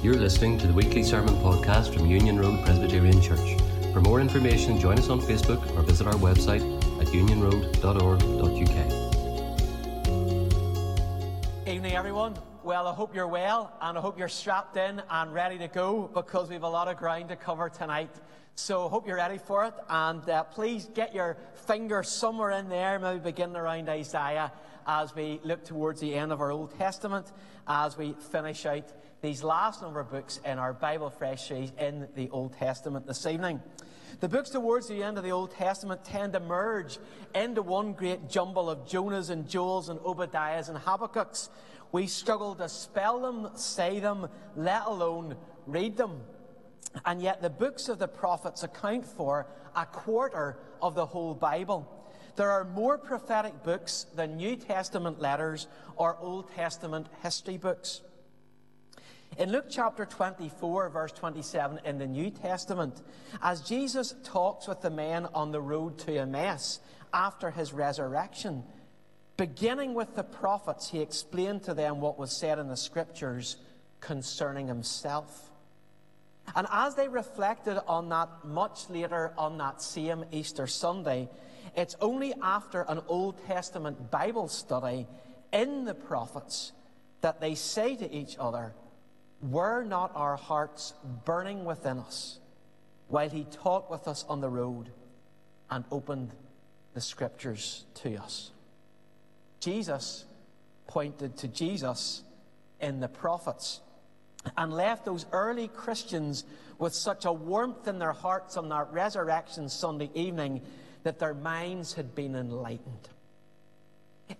You're listening to the weekly sermon podcast from Union Road Presbyterian Church. For more information, join us on Facebook or visit our website at unionroad.org.uk. Evening, everyone. Well, I hope you're well and I hope you're strapped in and ready to go because we have a lot of ground to cover tonight. So, hope you're ready for it. And uh, please get your finger somewhere in there, maybe beginning around Isaiah as we look towards the end of our Old Testament, as we finish out these last number of books in our Bible Fresh series in the Old Testament this evening. The books towards the end of the Old Testament tend to merge into one great jumble of Jonahs and Joels and Obadiahs and Habakkuk's. We struggle to spell them, say them, let alone read them. And yet, the books of the prophets account for a quarter of the whole Bible. There are more prophetic books than New Testament letters or Old Testament history books. In Luke chapter 24, verse 27 in the New Testament, as Jesus talks with the men on the road to Emmaus after his resurrection, Beginning with the prophets, he explained to them what was said in the scriptures concerning himself. And as they reflected on that much later on that same Easter Sunday, it's only after an Old Testament Bible study in the prophets that they say to each other, Were not our hearts burning within us while he talked with us on the road and opened the scriptures to us? Jesus pointed to Jesus in the prophets and left those early Christians with such a warmth in their hearts on that resurrection Sunday evening that their minds had been enlightened.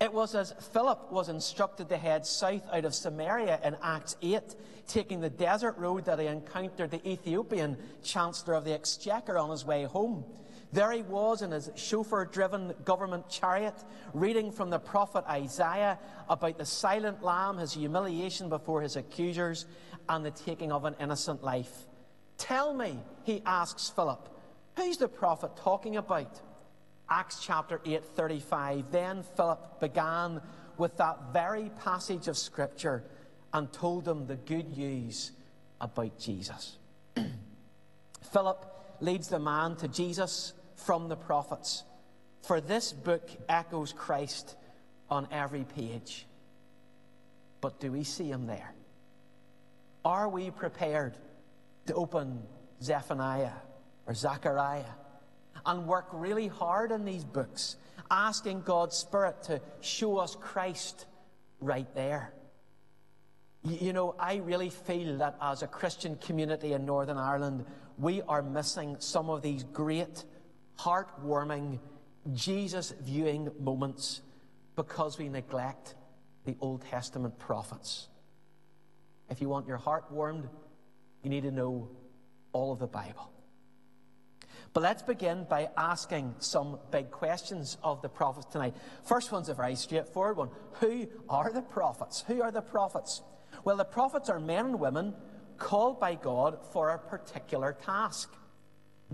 It was as Philip was instructed to head south out of Samaria in Acts 8, taking the desert road that he encountered the Ethiopian Chancellor of the Exchequer on his way home. There he was in his chauffeur driven government chariot, reading from the prophet Isaiah about the silent lamb, his humiliation before his accusers, and the taking of an innocent life. Tell me, he asks Philip, who's the prophet talking about? Acts chapter 8, 35. Then Philip began with that very passage of Scripture and told them the good news about Jesus. Philip leads the man to Jesus from the prophets. For this book echoes Christ on every page. But do we see him there? Are we prepared to open Zephaniah or Zechariah and work really hard in these books, asking God's Spirit to show us Christ right there? You know, I really feel that as a Christian community in Northern Ireland, we are missing some of these great heartwarming, Jesus viewing moments because we neglect the Old Testament prophets. If you want your heart warmed, you need to know all of the Bible. But let's begin by asking some big questions of the prophets tonight. First one's a very straightforward one. Who are the prophets? Who are the prophets? Well, the prophets are men and women called by God for a particular task.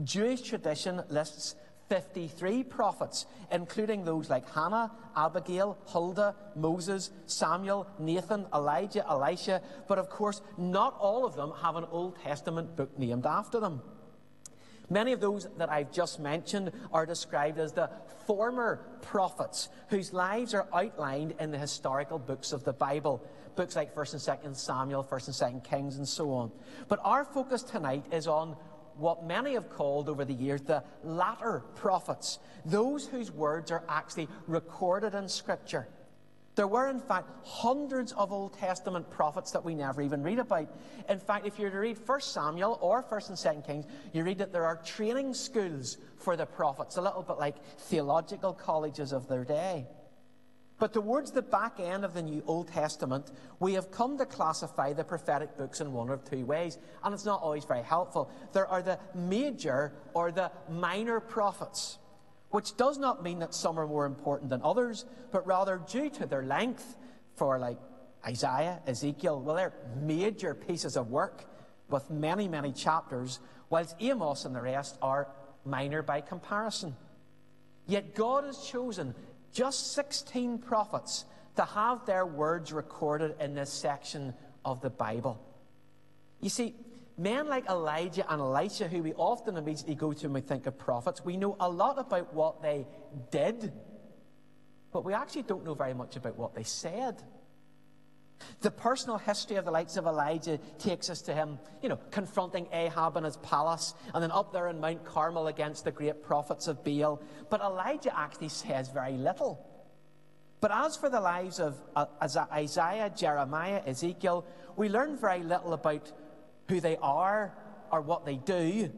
Jewish tradition lists 53 prophets, including those like Hannah, Abigail, Huldah, Moses, Samuel, Nathan, Elijah, Elisha, but of course, not all of them have an Old Testament book named after them. Many of those that I've just mentioned are described as the former prophets whose lives are outlined in the historical books of the Bible. Books like 1st and 2nd Samuel, 1st and 2nd Kings, and so on. But our focus tonight is on what many have called over the years the latter prophets, those whose words are actually recorded in Scripture. There were, in fact, hundreds of Old Testament prophets that we never even read about. In fact, if you were to read 1 Samuel or 1st and 2nd Kings, you read that there are training schools for the prophets, a little bit like theological colleges of their day. But towards the back end of the New Old Testament, we have come to classify the prophetic books in one of two ways, and it's not always very helpful. There are the major or the minor prophets, which does not mean that some are more important than others, but rather due to their length, for like Isaiah, Ezekiel, well, they're major pieces of work with many, many chapters, whilst Amos and the rest are minor by comparison. Yet God has chosen just 16 prophets to have their words recorded in this section of the Bible. You see, men like Elijah and Elisha, who we often immediately go to when we think of prophets, we know a lot about what they did, but we actually don't know very much about what they said. The personal history of the likes of Elijah takes us to him, you know, confronting Ahab in his palace, and then up there in Mount Carmel against the great prophets of Baal. But Elijah actually says very little. But as for the lives of uh, Isaiah, Jeremiah, Ezekiel, we learn very little about who they are or what they do,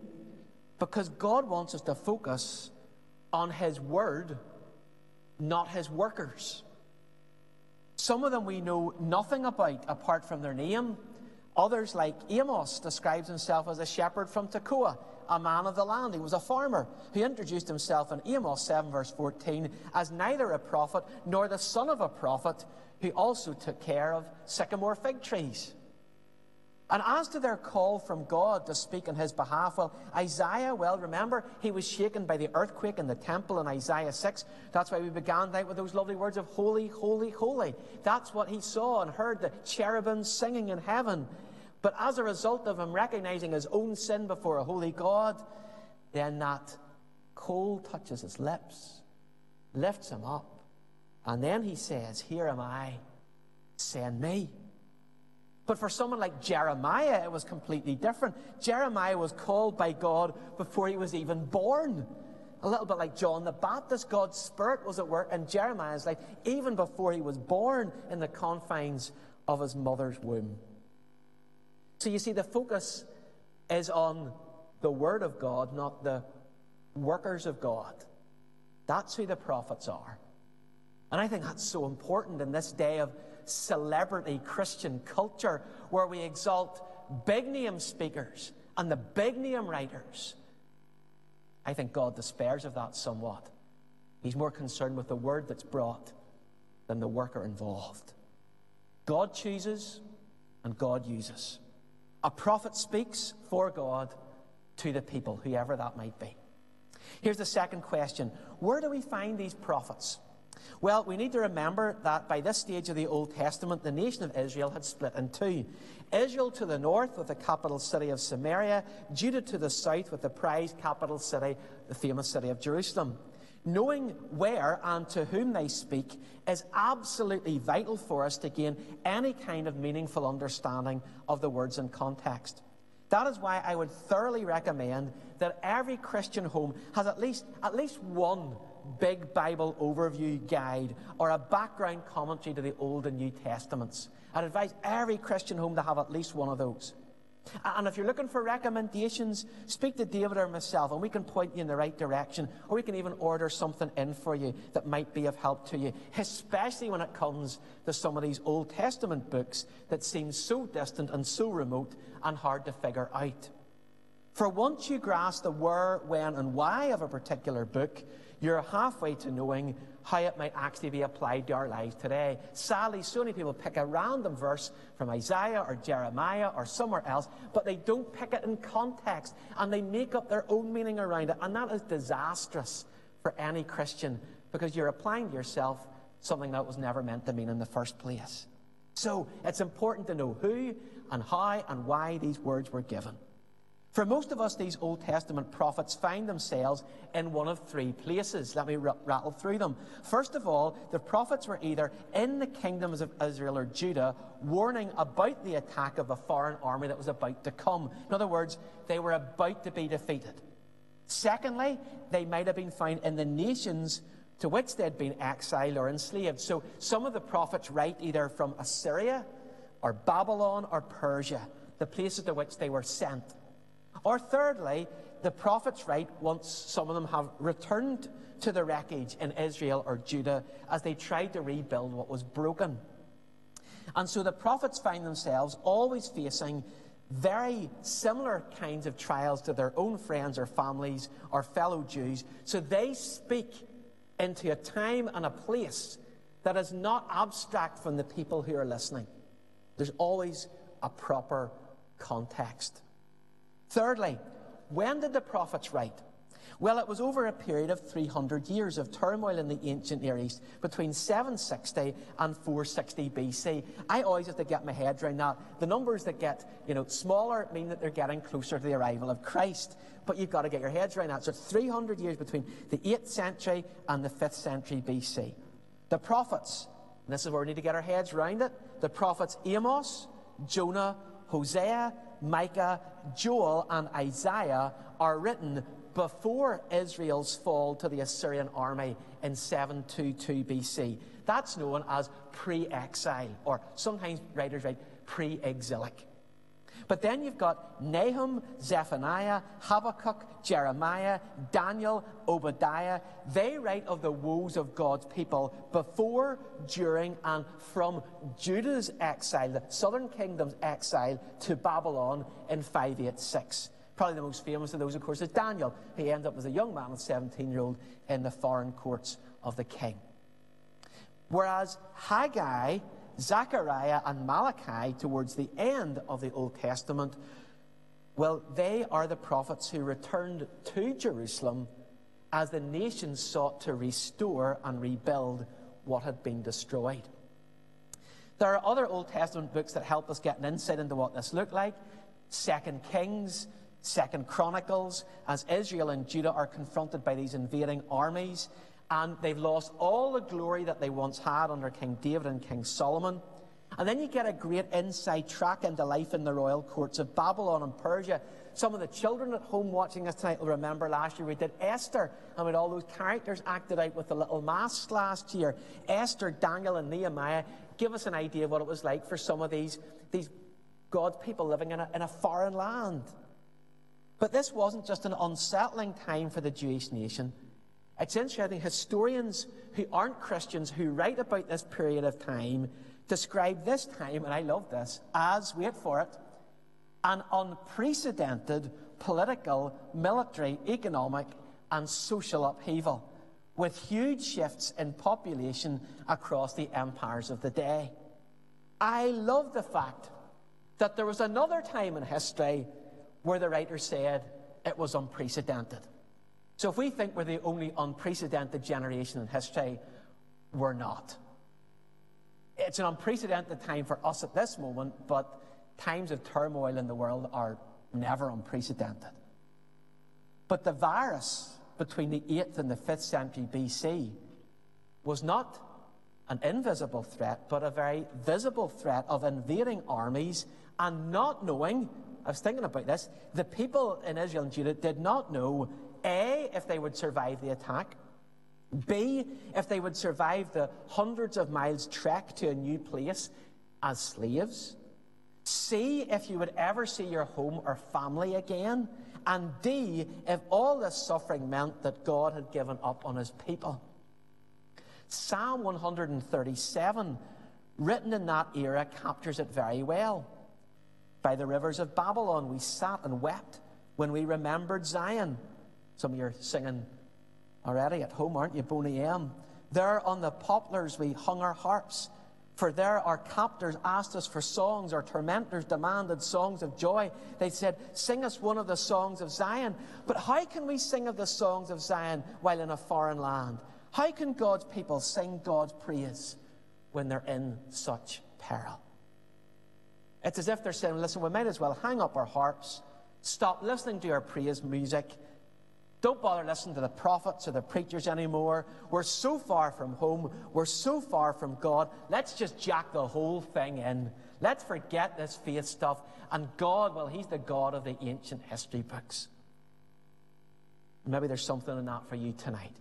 because God wants us to focus on His Word, not His workers. Some of them we know nothing about apart from their name. Others, like Amos, describes himself as a shepherd from Tekoa, a man of the land. He was a farmer who introduced himself in Amos 7, verse 14, as neither a prophet nor the son of a prophet, who also took care of sycamore fig trees. And as to their call from God to speak on his behalf, well, Isaiah, well, remember, he was shaken by the earthquake in the temple in Isaiah 6. That's why we began that with those lovely words of holy, holy, holy. That's what he saw and heard the cherubim singing in heaven. But as a result of him recognizing his own sin before a holy God, then that coal touches his lips, lifts him up, and then he says, Here am I, send me. But for someone like Jeremiah, it was completely different. Jeremiah was called by God before he was even born. A little bit like John the Baptist, God's Spirit was at work in Jeremiah's life even before he was born in the confines of his mother's womb. So you see, the focus is on the Word of God, not the workers of God. That's who the prophets are. And I think that's so important in this day of celebrity Christian culture where we exalt big name speakers and the big name writers. I think God despairs of that somewhat. He's more concerned with the word that's brought than the worker involved. God chooses and God uses. A prophet speaks for God to the people, whoever that might be. Here's the second question Where do we find these prophets? Well, we need to remember that by this stage of the Old Testament, the nation of Israel had split in two. Israel to the north with the capital city of Samaria, Judah to the south with the prized capital city, the famous city of Jerusalem. Knowing where and to whom they speak is absolutely vital for us to gain any kind of meaningful understanding of the words in context. That is why I would thoroughly recommend that every Christian home has at least, at least one big Bible overview guide or a background commentary to the Old and New Testaments. I'd advise every Christian home to have at least one of those. And if you're looking for recommendations, speak to David or myself, and we can point you in the right direction, or we can even order something in for you that might be of help to you, especially when it comes to some of these Old Testament books that seem so distant and so remote and hard to figure out. For once you grasp the where, when, and why of a particular book, you're halfway to knowing how it might actually be applied to our lives today. Sadly, so many people pick a random verse from Isaiah or Jeremiah or somewhere else, but they don't pick it in context and they make up their own meaning around it. And that is disastrous for any Christian because you're applying to yourself something that was never meant to mean in the first place. So it's important to know who and how and why these words were given. For most of us, these Old Testament prophets find themselves in one of three places. Let me rattle through them. First of all, the prophets were either in the kingdoms of Israel or Judah, warning about the attack of a foreign army that was about to come. In other words, they were about to be defeated. Secondly, they might have been found in the nations to which they'd been exiled or enslaved. So some of the prophets write either from Assyria or Babylon or Persia, the places to which they were sent. Or thirdly, the prophets write once some of them have returned to the wreckage in Israel or Judah as they tried to rebuild what was broken. And so the prophets find themselves always facing very similar kinds of trials to their own friends or families or fellow Jews. So they speak into a time and a place that is not abstract from the people who are listening. There's always a proper context. Thirdly, when did the prophets write? Well, it was over a period of 300 years of turmoil in the ancient Near East between 760 and 460 BC. I always have to get my head around that. The numbers that get you know, smaller mean that they're getting closer to the arrival of Christ. But you've got to get your heads around that. So 300 years between the 8th century and the 5th century BC. The prophets, this is where we need to get our heads around it. The prophets Amos, Jonah, Hosea, Micah, Joel, and Isaiah are written before Israel's fall to the Assyrian army in 722 BC. That's known as pre exile, or sometimes writers write pre exilic. But then you've got Nahum, Zephaniah, Habakkuk, Jeremiah, Daniel, Obadiah. They write of the woes of God's people before, during, and from Judah's exile, the southern kingdom's exile to Babylon in 586. Probably the most famous of those, of course, is Daniel. He ends up as a young man, a 17 year old, in the foreign courts of the king. Whereas Haggai Zechariah and Malachi towards the end of the Old Testament, well, they are the prophets who returned to Jerusalem as the nation sought to restore and rebuild what had been destroyed. There are other Old Testament books that help us get an insight into what this looked like. Second Kings, Second Chronicles, as Israel and Judah are confronted by these invading armies and they've lost all the glory that they once had under King David and King Solomon. And then you get a great inside track into life in the royal courts of Babylon and Persia. Some of the children at home watching us tonight will remember last year we did Esther, and with all those characters acted out with the little masks last year. Esther, Daniel, and Nehemiah give us an idea of what it was like for some of these, these God's people living in a, in a foreign land. But this wasn't just an unsettling time for the Jewish nation. It's interesting, historians who aren't Christians who write about this period of time describe this time, and I love this, as, wait for it, an unprecedented political, military, economic, and social upheaval with huge shifts in population across the empires of the day. I love the fact that there was another time in history where the writer said it was unprecedented. So if we think we're the only unprecedented generation in history, we're not. It's an unprecedented time for us at this moment, but times of turmoil in the world are never unprecedented. But the virus between the 8th and the 5th century BC was not an invisible threat, but a very visible threat of invading armies and not knowing. I was thinking about this. The people in Israel and Judah did not know a, if they would survive the attack. B, if they would survive the hundreds of miles trek to a new place as slaves. C, if you would ever see your home or family again. And D, if all this suffering meant that God had given up on his people. Psalm 137, written in that era, captures it very well. By the rivers of Babylon, we sat and wept when we remembered Zion. Some of you are singing already at home, aren't you? Boney M. There on the poplars we hung our harps. For there our captors asked us for songs, our tormentors demanded songs of joy. They said, Sing us one of the songs of Zion. But how can we sing of the songs of Zion while in a foreign land? How can God's people sing God's praise when they're in such peril? It's as if they're saying, Listen, we might as well hang up our harps, stop listening to our praise music, don't bother listening to the prophets or the preachers anymore. We're so far from home. We're so far from God. Let's just jack the whole thing in. Let's forget this faith stuff. And God, well, He's the God of the ancient history books. Maybe there's something in that for you tonight.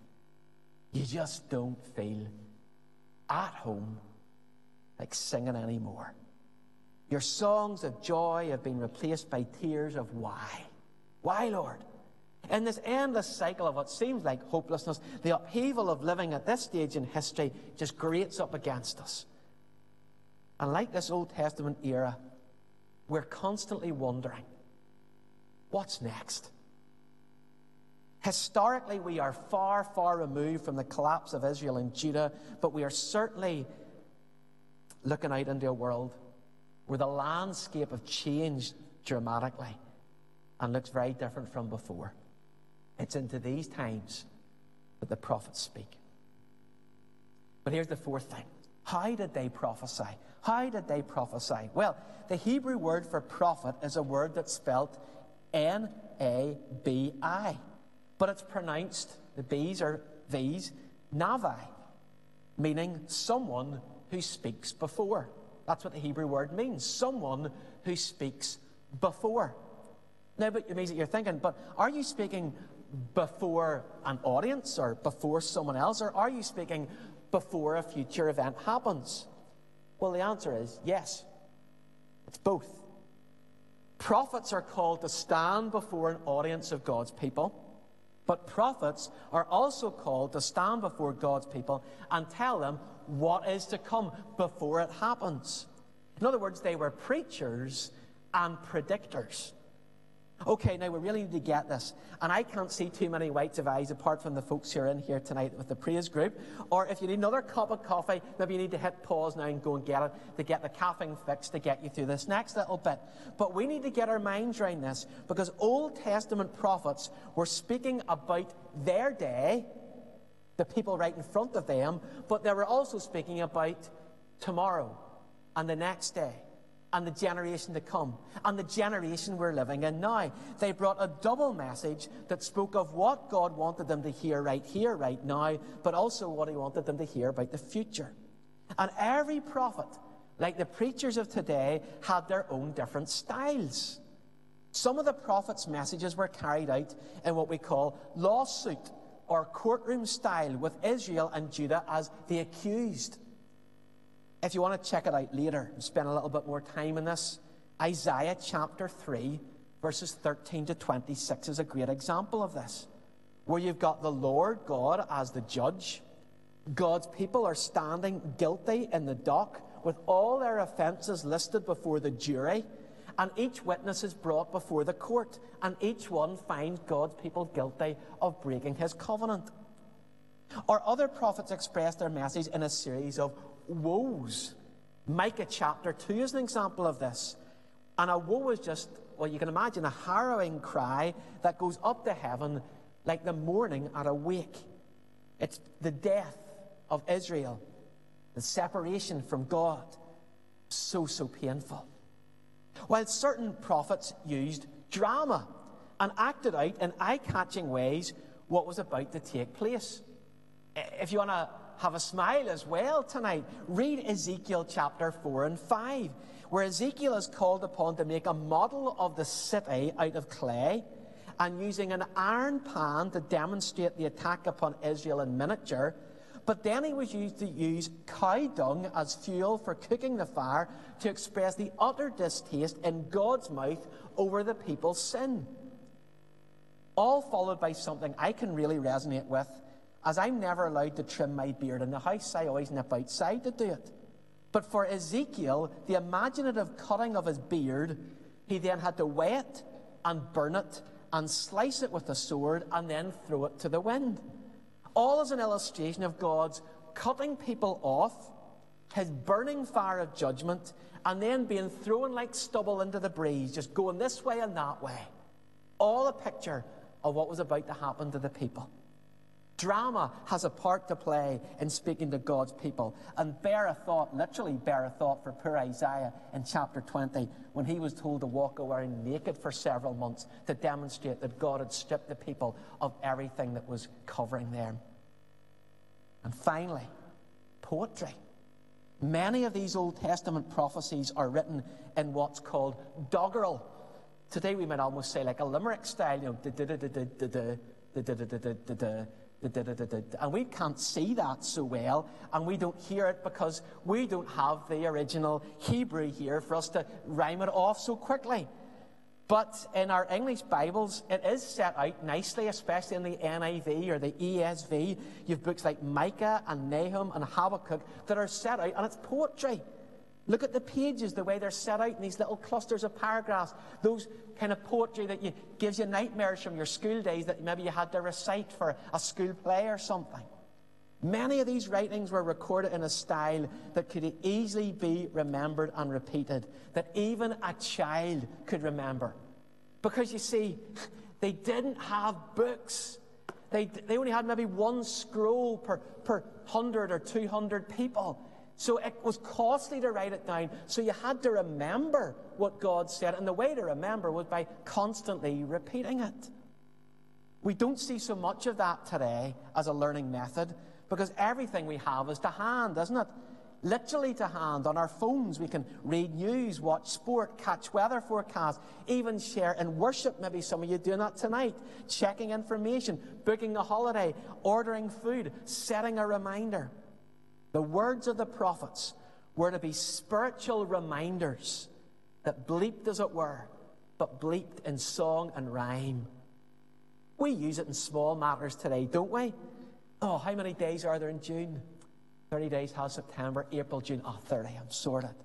You just don't feel at home like singing anymore. Your songs of joy have been replaced by tears of why. Why, Lord? In this endless cycle of what seems like hopelessness, the upheaval of living at this stage in history just grates up against us. And like this Old Testament era, we're constantly wondering what's next? Historically, we are far, far removed from the collapse of Israel and Judah, but we are certainly looking out into a world where the landscape has changed dramatically and looks very different from before. It's into these times that the prophets speak. But here's the fourth thing how did they prophesy? How did they prophesy? Well, the Hebrew word for prophet is a word that's spelled N A B I, but it's pronounced, the B's are V's, Navi, meaning someone who speaks before. That's what the Hebrew word means someone who speaks before. Now, but you're thinking, but are you speaking before an audience or before someone else, or are you speaking before a future event happens? Well, the answer is yes. It's both. Prophets are called to stand before an audience of God's people, but prophets are also called to stand before God's people and tell them what is to come before it happens. In other words, they were preachers and predictors. Okay, now we really need to get this. And I can't see too many whites of eyes apart from the folks who are in here tonight with the praise group. Or if you need another cup of coffee, maybe you need to hit pause now and go and get it to get the caffeine fix to get you through this next little bit. But we need to get our minds around this because Old Testament prophets were speaking about their day, the people right in front of them, but they were also speaking about tomorrow and the next day and the generation to come and the generation we're living in now. They brought a double message that spoke of what God wanted them to hear right here, right now, but also what He wanted them to hear about the future. And every prophet, like the preachers of today, had their own different styles. Some of the prophets' messages were carried out in what we call lawsuit or courtroom style, with Israel and Judah as the accused. If you want to check it out later and spend a little bit more time in this, Isaiah chapter 3, verses 13 to 26 is a great example of this, where you've got the Lord God as the judge. God's people are standing guilty in the dock with all their offences listed before the jury, and each witness is brought before the court, and each one finds God's people guilty of breaking his covenant. Or other prophets express their message in a series of woes. Micah chapter 2 is an example of this. And a woe is just, well, you can imagine a harrowing cry that goes up to heaven like the mourning at a wake. It's the death of Israel, the separation from God. So, so painful. While certain prophets used drama and acted out in eye catching ways what was about to take place. If you want to have a smile as well tonight. Read Ezekiel chapter 4 and 5, where Ezekiel is called upon to make a model of the city out of clay and using an iron pan to demonstrate the attack upon Israel in miniature. But then he was used to use cow dung as fuel for cooking the fire to express the utter distaste in God's mouth over the people's sin. All followed by something I can really resonate with as I'm never allowed to trim my beard in the house, I always nip outside to do it. But for Ezekiel, the imaginative cutting of his beard, he then had to weigh it and burn it and slice it with a sword and then throw it to the wind. All as an illustration of God's cutting people off, his burning fire of judgment, and then being thrown like stubble into the breeze, just going this way and that way. All a picture of what was about to happen to the people. Drama has a part to play in speaking to God's people. And bear a thought, literally bear a thought for poor Isaiah in chapter 20 when he was told to walk away naked for several months to demonstrate that God had stripped the people of everything that was covering them. And finally, poetry. Many of these Old Testament prophecies are written in what's called doggerel. Today we might almost say like a limerick style, you know, and we can't see that so well, and we don't hear it because we don't have the original Hebrew here for us to rhyme it off so quickly. But in our English Bibles, it is set out nicely, especially in the NIV or the ESV. You've books like Micah and Nahum and Habakkuk that are set out, and it's poetry. Look at the pages, the way they're set out in these little clusters of paragraphs. Those kind of poetry that you, gives you nightmares from your school days that maybe you had to recite for a school play or something. Many of these writings were recorded in a style that could easily be remembered and repeated, that even a child could remember. Because you see, They didn't have books. They, they only had maybe one scroll per, per 100 or 200 people. So it was costly to write it down. So you had to remember what God said. And the way to remember was by constantly repeating it. We don't see so much of that today as a learning method because everything we have is to hand, isn't it? Literally to hand on our phones. We can read news, watch sport, catch weather forecasts, even share in worship. Maybe some of you doing that tonight. Checking information, booking a holiday, ordering food, setting a reminder. The words of the prophets were to be spiritual reminders that bleeped, as it were, but bleeped in song and rhyme. We use it in small matters today, don't we? Oh, how many days are there in June? 30 days has September, April, June. Oh, 30, I'm sorted.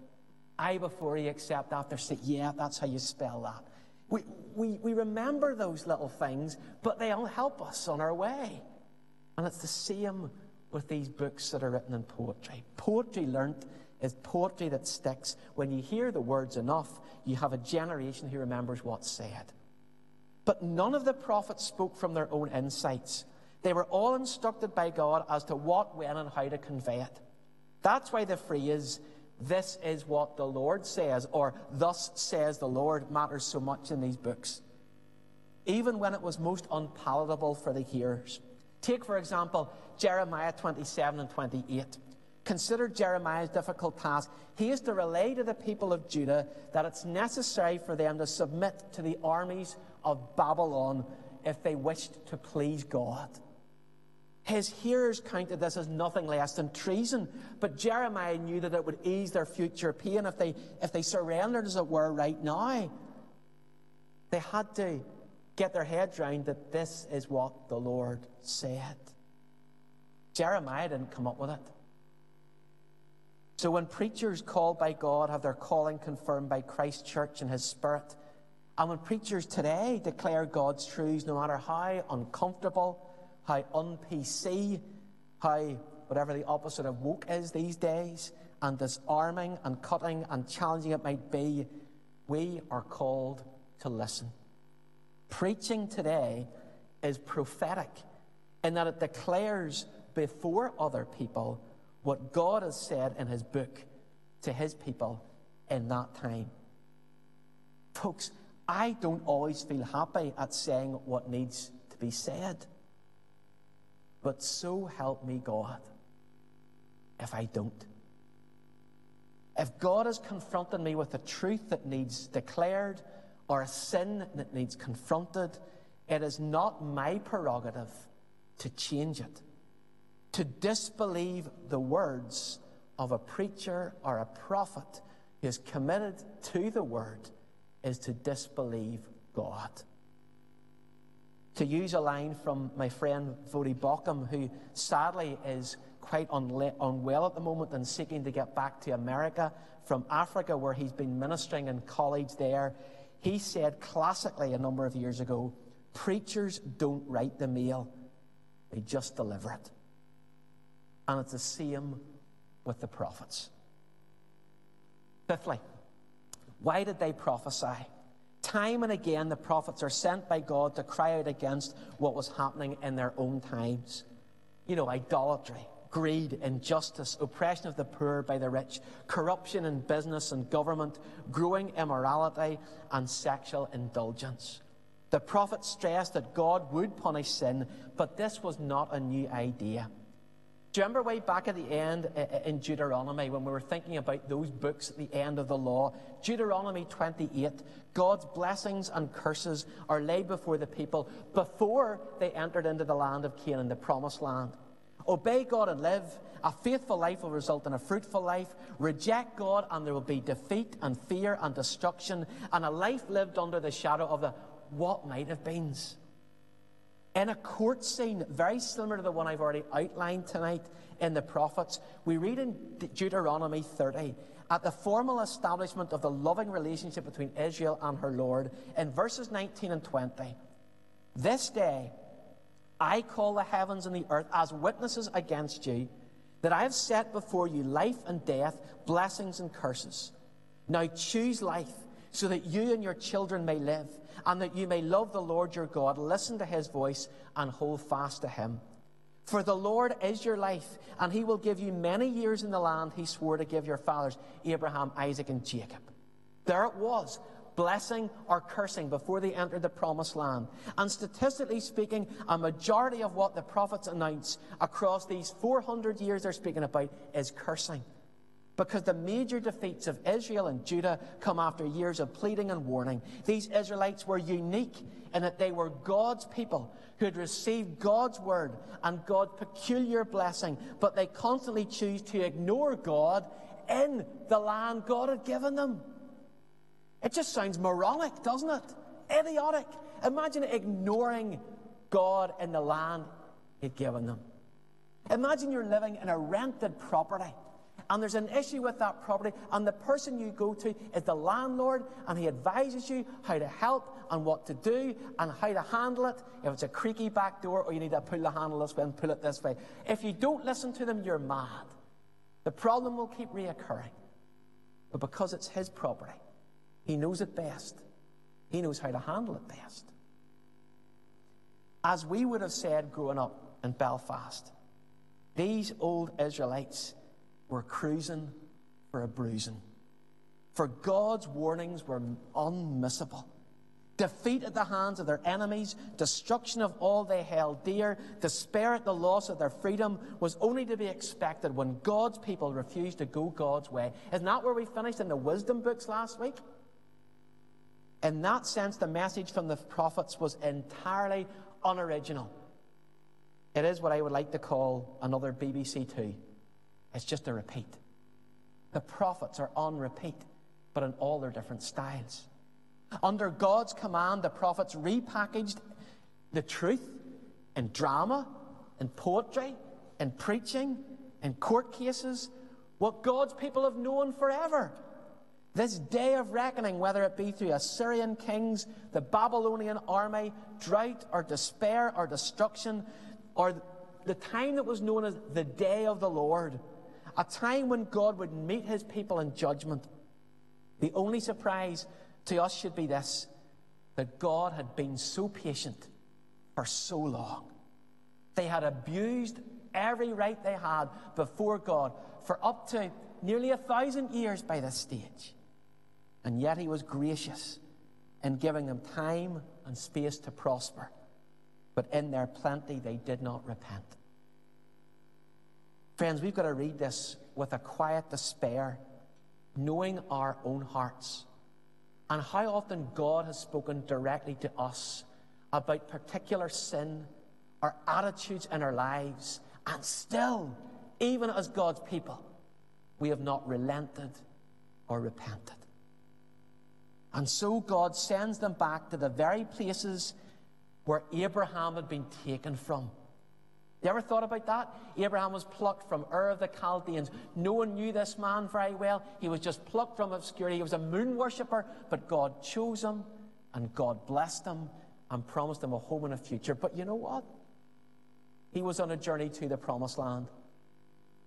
I before you accept after say, yeah, that's how you spell that. We, we, we remember those little things, but they all help us on our way. And it's the same with these books that are written in poetry. Poetry learnt is poetry that sticks. When you hear the words enough, you have a generation who remembers what's said. But none of the prophets spoke from their own insights. They were all instructed by God as to what, when, and how to convey it. That's why the phrase, this is what the Lord says, or thus says the Lord, matters so much in these books. Even when it was most unpalatable for the hearers. Take, for example, Jeremiah 27 and 28. Consider Jeremiah's difficult task. He is to relay to the people of Judah that it's necessary for them to submit to the armies of Babylon if they wished to please God. His hearers counted this as nothing less than treason, but Jeremiah knew that it would ease their future pain if they, if they surrendered, as it were, right now. They had to get their heads round that this is what the Lord said. Jeremiah didn't come up with it. So when preachers called by God have their calling confirmed by Christ's church and his spirit, and when preachers today declare God's truths, no matter how uncomfortable, how un-PC, how whatever the opposite of woke is these days, and disarming and cutting and challenging it might be, we are called to listen. Preaching today is prophetic in that it declares before other people what God has said in His book to His people in that time. Folks, I don't always feel happy at saying what needs to be said. But so help me God if I don't. If God has confronted me with a truth that needs declared or a sin that needs confronted, it is not my prerogative to change it to disbelieve the words of a preacher or a prophet who is committed to the word is to disbelieve God. To use a line from my friend Voddie Baucham, who sadly is quite unwell at the moment and seeking to get back to America from Africa, where he's been ministering in college there, he said classically a number of years ago preachers don't write the mail, they just deliver it. And it's the same with the prophets. Fifthly, why did they prophesy? Time and again, the prophets are sent by God to cry out against what was happening in their own times. You know, idolatry, greed, injustice, oppression of the poor by the rich, corruption in business and government, growing immorality, and sexual indulgence. The prophet stressed that God would punish sin, but this was not a new idea. Do you remember way back at the end in Deuteronomy when we were thinking about those books at the end of the law? Deuteronomy 28, God's blessings and curses are laid before the people before they entered into the land of Canaan, the promised land. Obey God and live. A faithful life will result in a fruitful life. Reject God and there will be defeat and fear and destruction and a life lived under the shadow of the what might have beens in a court scene very similar to the one I've already outlined tonight in the prophets. We read in Deuteronomy 30 at the formal establishment of the loving relationship between Israel and her Lord in verses 19 and 20. This day I call the heavens and the earth as witnesses against you that I have set before you life and death, blessings and curses. Now choose life so that you and your children may live and that you may love the Lord your God, listen to his voice, and hold fast to him. For the Lord is your life, and he will give you many years in the land he swore to give your fathers, Abraham, Isaac, and Jacob. There it was, blessing or cursing before they entered the promised land. And statistically speaking, a majority of what the prophets announce across these 400 years they're speaking about is cursing. Because the major defeats of Israel and Judah come after years of pleading and warning. These Israelites were unique in that they were God's people who had received God's word and God's peculiar blessing, but they constantly choose to ignore God in the land God had given them. It just sounds moronic, doesn't it? Idiotic. Imagine ignoring God in the land He'd given them. Imagine you're living in a rented property and there's an issue with that property, and the person you go to is the landlord, and he advises you how to help and what to do and how to handle it. If it's a creaky back door or you need to pull the handle this way and pull it this way. If you don't listen to them, you're mad. The problem will keep reoccurring. But because it's his property, he knows it best. He knows how to handle it best. As we would have said growing up in Belfast, these old Israelites were cruising for a bruising. For God's warnings were unmissable. Defeat at the hands of their enemies, destruction of all they held dear, despair at the loss of their freedom was only to be expected when God's people refused to go God's way. Isn't that where we finished in the wisdom books last week? In that sense, the message from the prophets was entirely unoriginal. It is what I would like to call another BBC Two. It's just a repeat. The prophets are on repeat, but in all their different styles. Under God's command, the prophets repackaged the truth in drama, in poetry, in preaching, in court cases, what God's people have known forever. This day of reckoning, whether it be through Assyrian kings, the Babylonian army, drought or despair or destruction, or the time that was known as the day of the Lord, a time when God would meet his people in judgment. The only surprise to us should be this that God had been so patient for so long. They had abused every right they had before God for up to nearly a thousand years by this stage. And yet he was gracious in giving them time and space to prosper. But in their plenty, they did not repent. Friends, we've got to read this with a quiet despair, knowing our own hearts and how often God has spoken directly to us about particular sin or attitudes in our lives, and still, even as God's people, we have not relented or repented. And so God sends them back to the very places where Abraham had been taken from. You ever thought about that? Abraham was plucked from Ur of the Chaldeans. No one knew this man very well. He was just plucked from obscurity. He was a moon worshipper, but God chose him and God blessed him and promised him a home and a future. But you know what? He was on a journey to the promised land.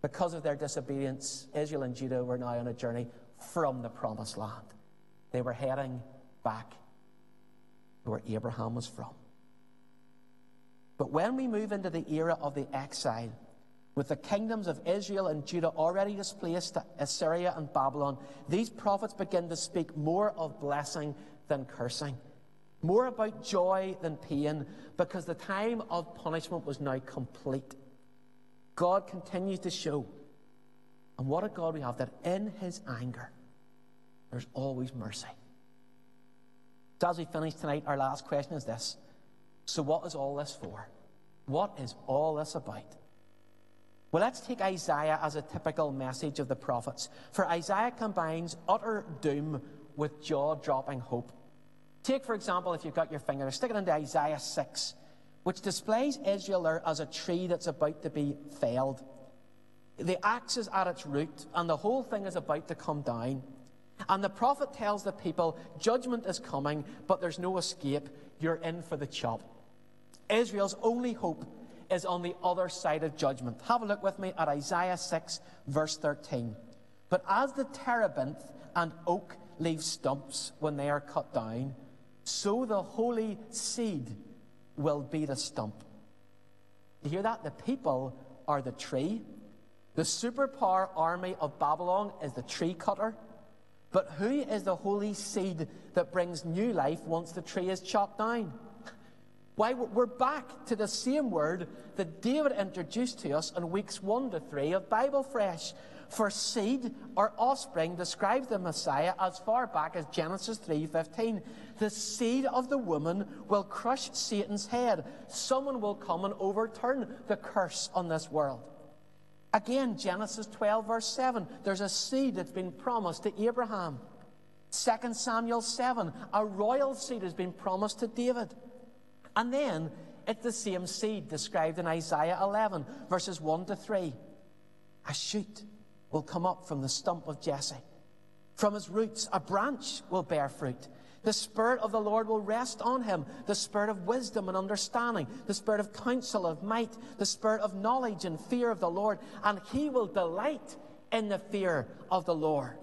Because of their disobedience, Israel and Judah were now on a journey from the promised land. They were heading back to where Abraham was from. But when we move into the era of the exile, with the kingdoms of Israel and Judah already displaced to Assyria and Babylon, these prophets begin to speak more of blessing than cursing, more about joy than pain, because the time of punishment was now complete. God continues to show, and what a God we have, that in his anger, there's always mercy. So as we finish tonight, our last question is this so, what is all this for? What is all this about? Well, let's take Isaiah as a typical message of the prophets. For Isaiah combines utter doom with jaw dropping hope. Take, for example, if you've got your finger, stick it into Isaiah 6, which displays Israel as a tree that's about to be felled. The axe is at its root, and the whole thing is about to come down. And the prophet tells the people, Judgment is coming, but there's no escape. You're in for the chop. Israel's only hope is on the other side of judgment. Have a look with me at Isaiah 6, verse 13. But as the terebinth and oak leave stumps when they are cut down, so the holy seed will be the stump. You hear that? The people are the tree. The superpower army of Babylon is the tree cutter. But who is the holy seed that brings new life once the tree is chopped down? Why, we're back to the same word that David introduced to us in weeks 1 to 3 of Bible Fresh. For seed or offspring describes the Messiah as far back as Genesis 3:15. The seed of the woman will crush Satan's head. Someone will come and overturn the curse on this world. Again, Genesis 12, verse 7, there's a seed that's been promised to Abraham. 2 Samuel 7, a royal seed has been promised to David. And then it's the same seed described in Isaiah 11, verses 1 to 3. A shoot will come up from the stump of Jesse. From his roots, a branch will bear fruit. The Spirit of the Lord will rest on him the Spirit of wisdom and understanding, the Spirit of counsel, of might, the Spirit of knowledge and fear of the Lord, and he will delight in the fear of the Lord.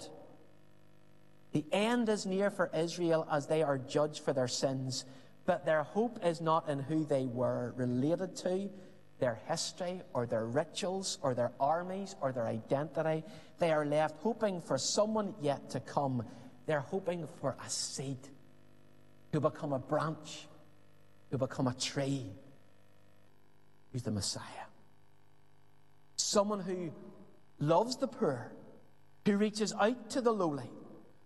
The end is near for Israel as they are judged for their sins, but their hope is not in who they were related to, their history, or their rituals, or their armies, or their identity. They are left hoping for someone yet to come they're hoping for a seed to become a branch, to become a tree. Who's the Messiah? Someone who loves the poor, who reaches out to the lowly,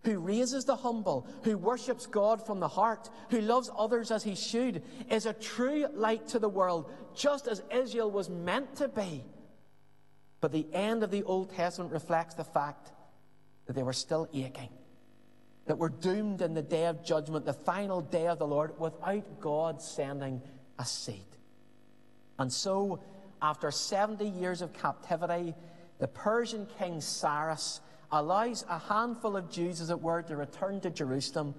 who raises the humble, who worships God from the heart, who loves others as he should, is a true light to the world, just as Israel was meant to be. But the end of the Old Testament reflects the fact that they were still aching that we're doomed in the day of judgment, the final day of the Lord, without God sending a seed. And so, after 70 years of captivity, the Persian king Cyrus allows a handful of Jews, as it were, to return to Jerusalem.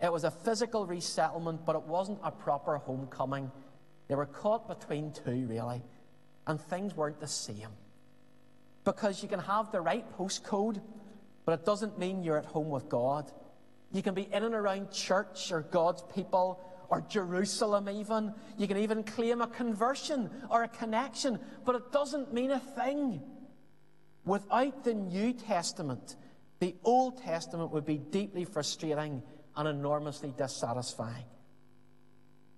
It was a physical resettlement, but it wasn't a proper homecoming. They were caught between two, really, and things weren't the same. Because you can have the right postcode, but it doesn't mean you're at home with God. You can be in and around church or God's people or Jerusalem, even. You can even claim a conversion or a connection, but it doesn't mean a thing. Without the New Testament, the Old Testament would be deeply frustrating and enormously dissatisfying.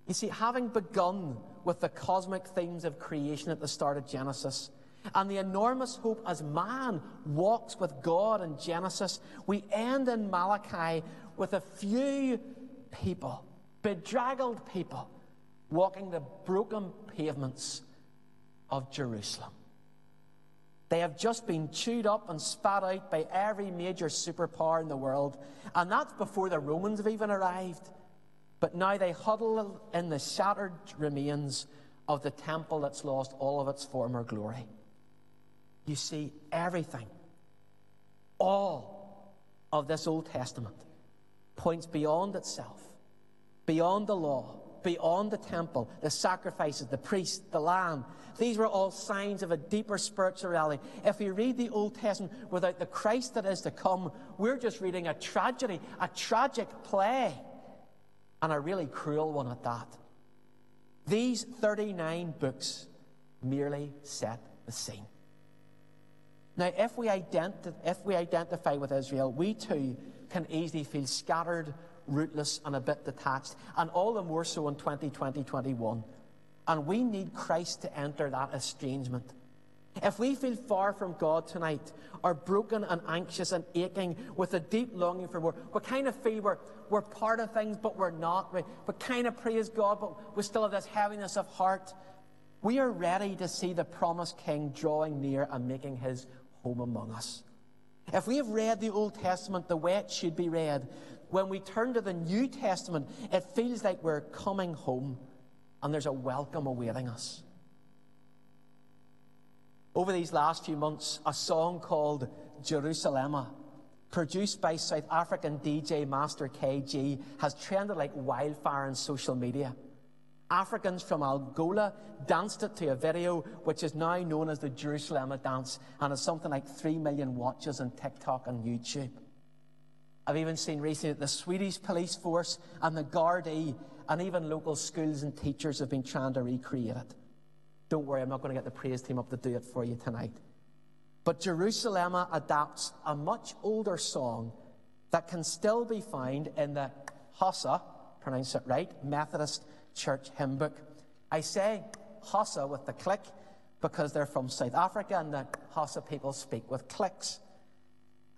You see, having begun with the cosmic themes of creation at the start of Genesis, and the enormous hope as man walks with God in Genesis, we end in Malachi with a few people, bedraggled people, walking the broken pavements of Jerusalem. They have just been chewed up and spat out by every major superpower in the world, and that's before the Romans have even arrived. But now they huddle in the shattered remains of the temple that's lost all of its former glory. You see, everything, all of this Old Testament points beyond itself, beyond the law, beyond the temple, the sacrifices, the priest, the lamb. These were all signs of a deeper spiritual reality. If we read the Old Testament without the Christ that is to come, we're just reading a tragedy, a tragic play, and a really cruel one at that. These 39 books merely set the scene. Now, if we, identi- if we identify with Israel, we too can easily feel scattered, rootless, and a bit detached, and all the more so in 2020 21. And we need Christ to enter that estrangement. If we feel far from God tonight, or broken and anxious and aching with a deep longing for more, we kind of feel we're, we're part of things, but we're not. We, we kind of praise God, but we still have this heaviness of heart. We are ready to see the promised King drawing near and making his home among us. If we have read the Old Testament the way it should be read, when we turn to the New Testament, it feels like we're coming home and there's a welcome awaiting us. Over these last few months, a song called Jerusalema, produced by South African DJ Master KG, has trended like wildfire on social media. Africans from Angola danced it to a video which is now known as the Jerusalem dance and has something like 3 million watches on TikTok and YouTube. I've even seen recently that the Swedish police force and the Gardaí and even local schools and teachers have been trying to recreate it. Don't worry, I'm not going to get the praise team up to do it for you tonight. But Jerusalem adapts a much older song that can still be found in the Xhosa, pronounce it right, Methodist Church hymn book. I say Xhosa with the click because they're from South Africa and the Xhosa people speak with clicks.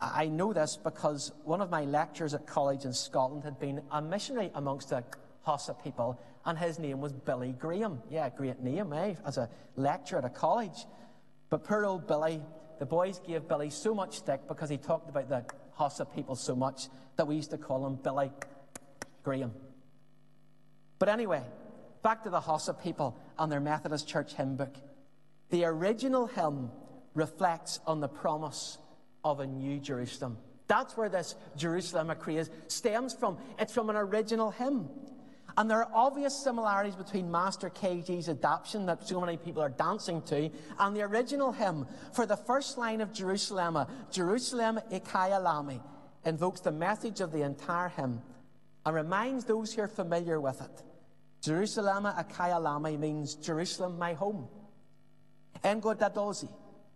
I know this because one of my lecturers at college in Scotland had been a missionary amongst the Xhosa people, and his name was Billy Graham. Yeah, great name, eh? As a lecturer at a college. But poor old Billy, the boys gave Billy so much stick because he talked about the Xhosa people so much that we used to call him Billy Graham. But anyway, back to the Xhosa people and their Methodist Church hymn book. The original hymn reflects on the promise of a new Jerusalem. That's where this Jerusalem craze stems from. It's from an original hymn. And there are obvious similarities between Master KG's adaptation that so many people are dancing to and the original hymn. For the first line of Jerusalem, Jerusalem Ikhaya Lami, invokes the message of the entire hymn and reminds those who are familiar with it. Jerusalem Ikhaya Lami means Jerusalem, my home. Engo Dadozi,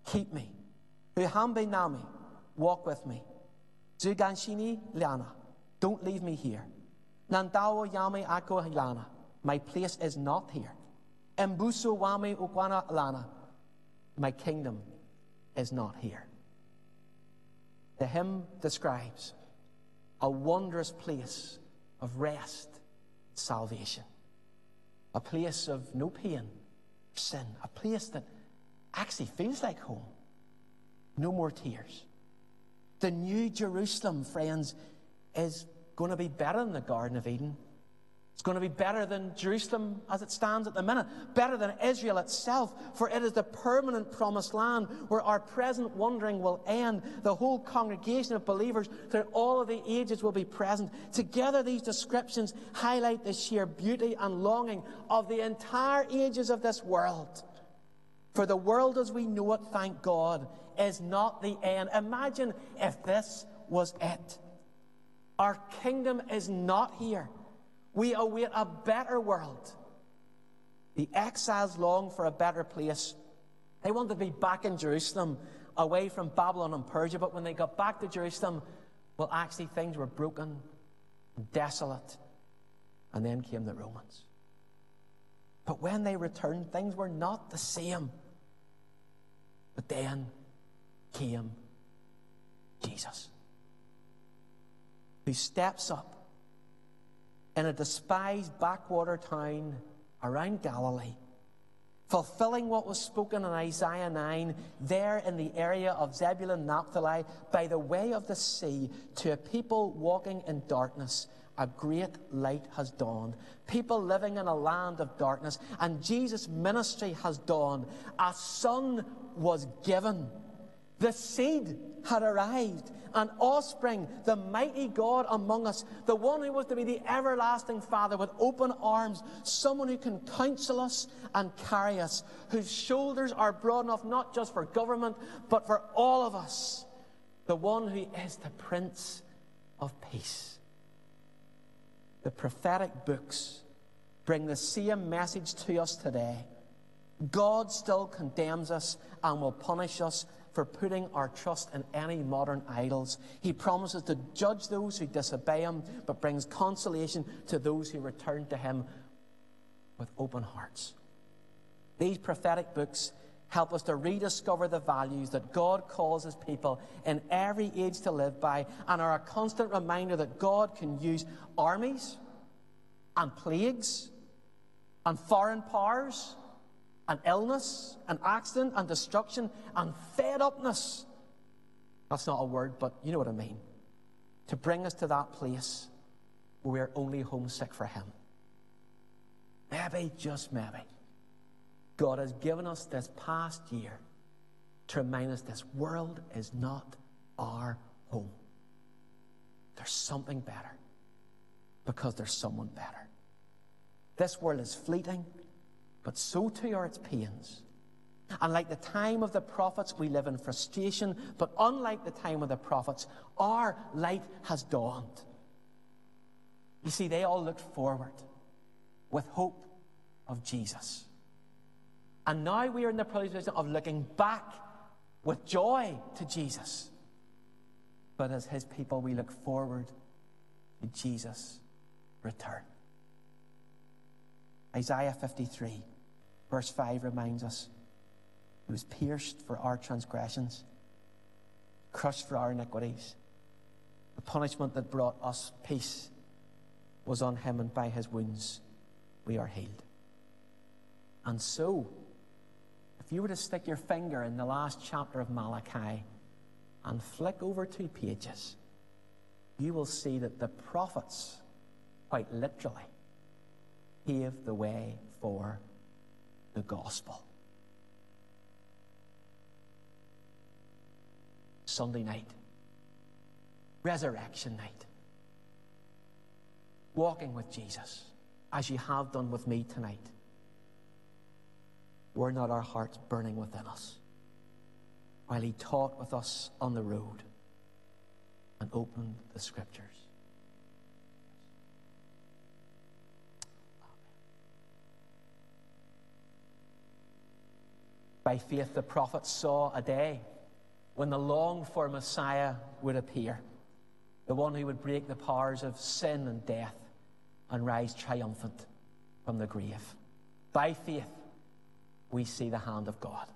keep me. Uhambe Nami, walk with me. Zuganshini Liana, don't leave me here. Nandawo Yami Ako Lana, my place is not here. Embusu Wami Ukwana Lana, my kingdom is not here. The hymn describes a wondrous place of rest, salvation, a place of no pain, sin, a place that actually feels like home. No more tears. The new Jerusalem, friends, is going to be better than the Garden of Eden. It's going to be better than Jerusalem as it stands at the minute, better than Israel itself, for it is the permanent promised land where our present wandering will end. The whole congregation of believers through all of the ages will be present. Together, these descriptions highlight the sheer beauty and longing of the entire ages of this world. For the world as we know it, thank God, is not the end. Imagine if this was it. Our kingdom is not here. We await a better world. The exiles long for a better place. They wanted to be back in Jerusalem, away from Babylon and Persia, but when they got back to Jerusalem, well, actually, things were broken desolate. And then came the Romans. But when they returned, things were not the same. But then came Jesus, who steps up in a despised backwater town around Galilee, fulfilling what was spoken in Isaiah 9, there in the area of Zebulun Naphtali, by the way of the sea, to a people walking in darkness. A great light has dawned. People living in a land of darkness, and Jesus' ministry has dawned. A son was given. The seed had arrived, an offspring, the mighty God among us, the one who was to be the everlasting Father with open arms, someone who can counsel us and carry us, whose shoulders are broad enough not just for government, but for all of us, the one who is the Prince of Peace. The prophetic books bring the same message to us today. God still condemns us and will punish us for putting our trust in any modern idols. He promises to judge those who disobey him, but brings consolation to those who return to him with open hearts. These prophetic books help us to rediscover the values that God calls his people in every age to live by and are a constant reminder that God can use armies and plagues and foreign powers and illness and accident and destruction and fed upness. That's not a word, but you know what I mean. To bring us to that place where we're only homesick for Him. Maybe, just maybe, God has given us this past year to remind us this world is not our home. There's something better because there's someone better. This world is fleeting. But so too are its pains, And like the time of the prophets, we live in frustration, but unlike the time of the prophets, our light has dawned. You see, they all looked forward with hope of Jesus. And now we are in the position of looking back with joy to Jesus. But as his people, we look forward to Jesus' return. Isaiah 53, verse 5 reminds us He was pierced for our transgressions, crushed for our iniquities. The punishment that brought us peace was on him, and by his wounds we are healed. And so, if you were to stick your finger in the last chapter of Malachi and flick over two pages, you will see that the prophets, quite literally, paved the way for the gospel. Sunday night, resurrection night, walking with Jesus, as you have done with me tonight. Were not our hearts burning within us while He taught with us on the road and opened the Scriptures? By faith, the prophets saw a day when the longed for Messiah would appear, the one who would break the powers of sin and death and rise triumphant from the grave. By faith, we see the hand of God.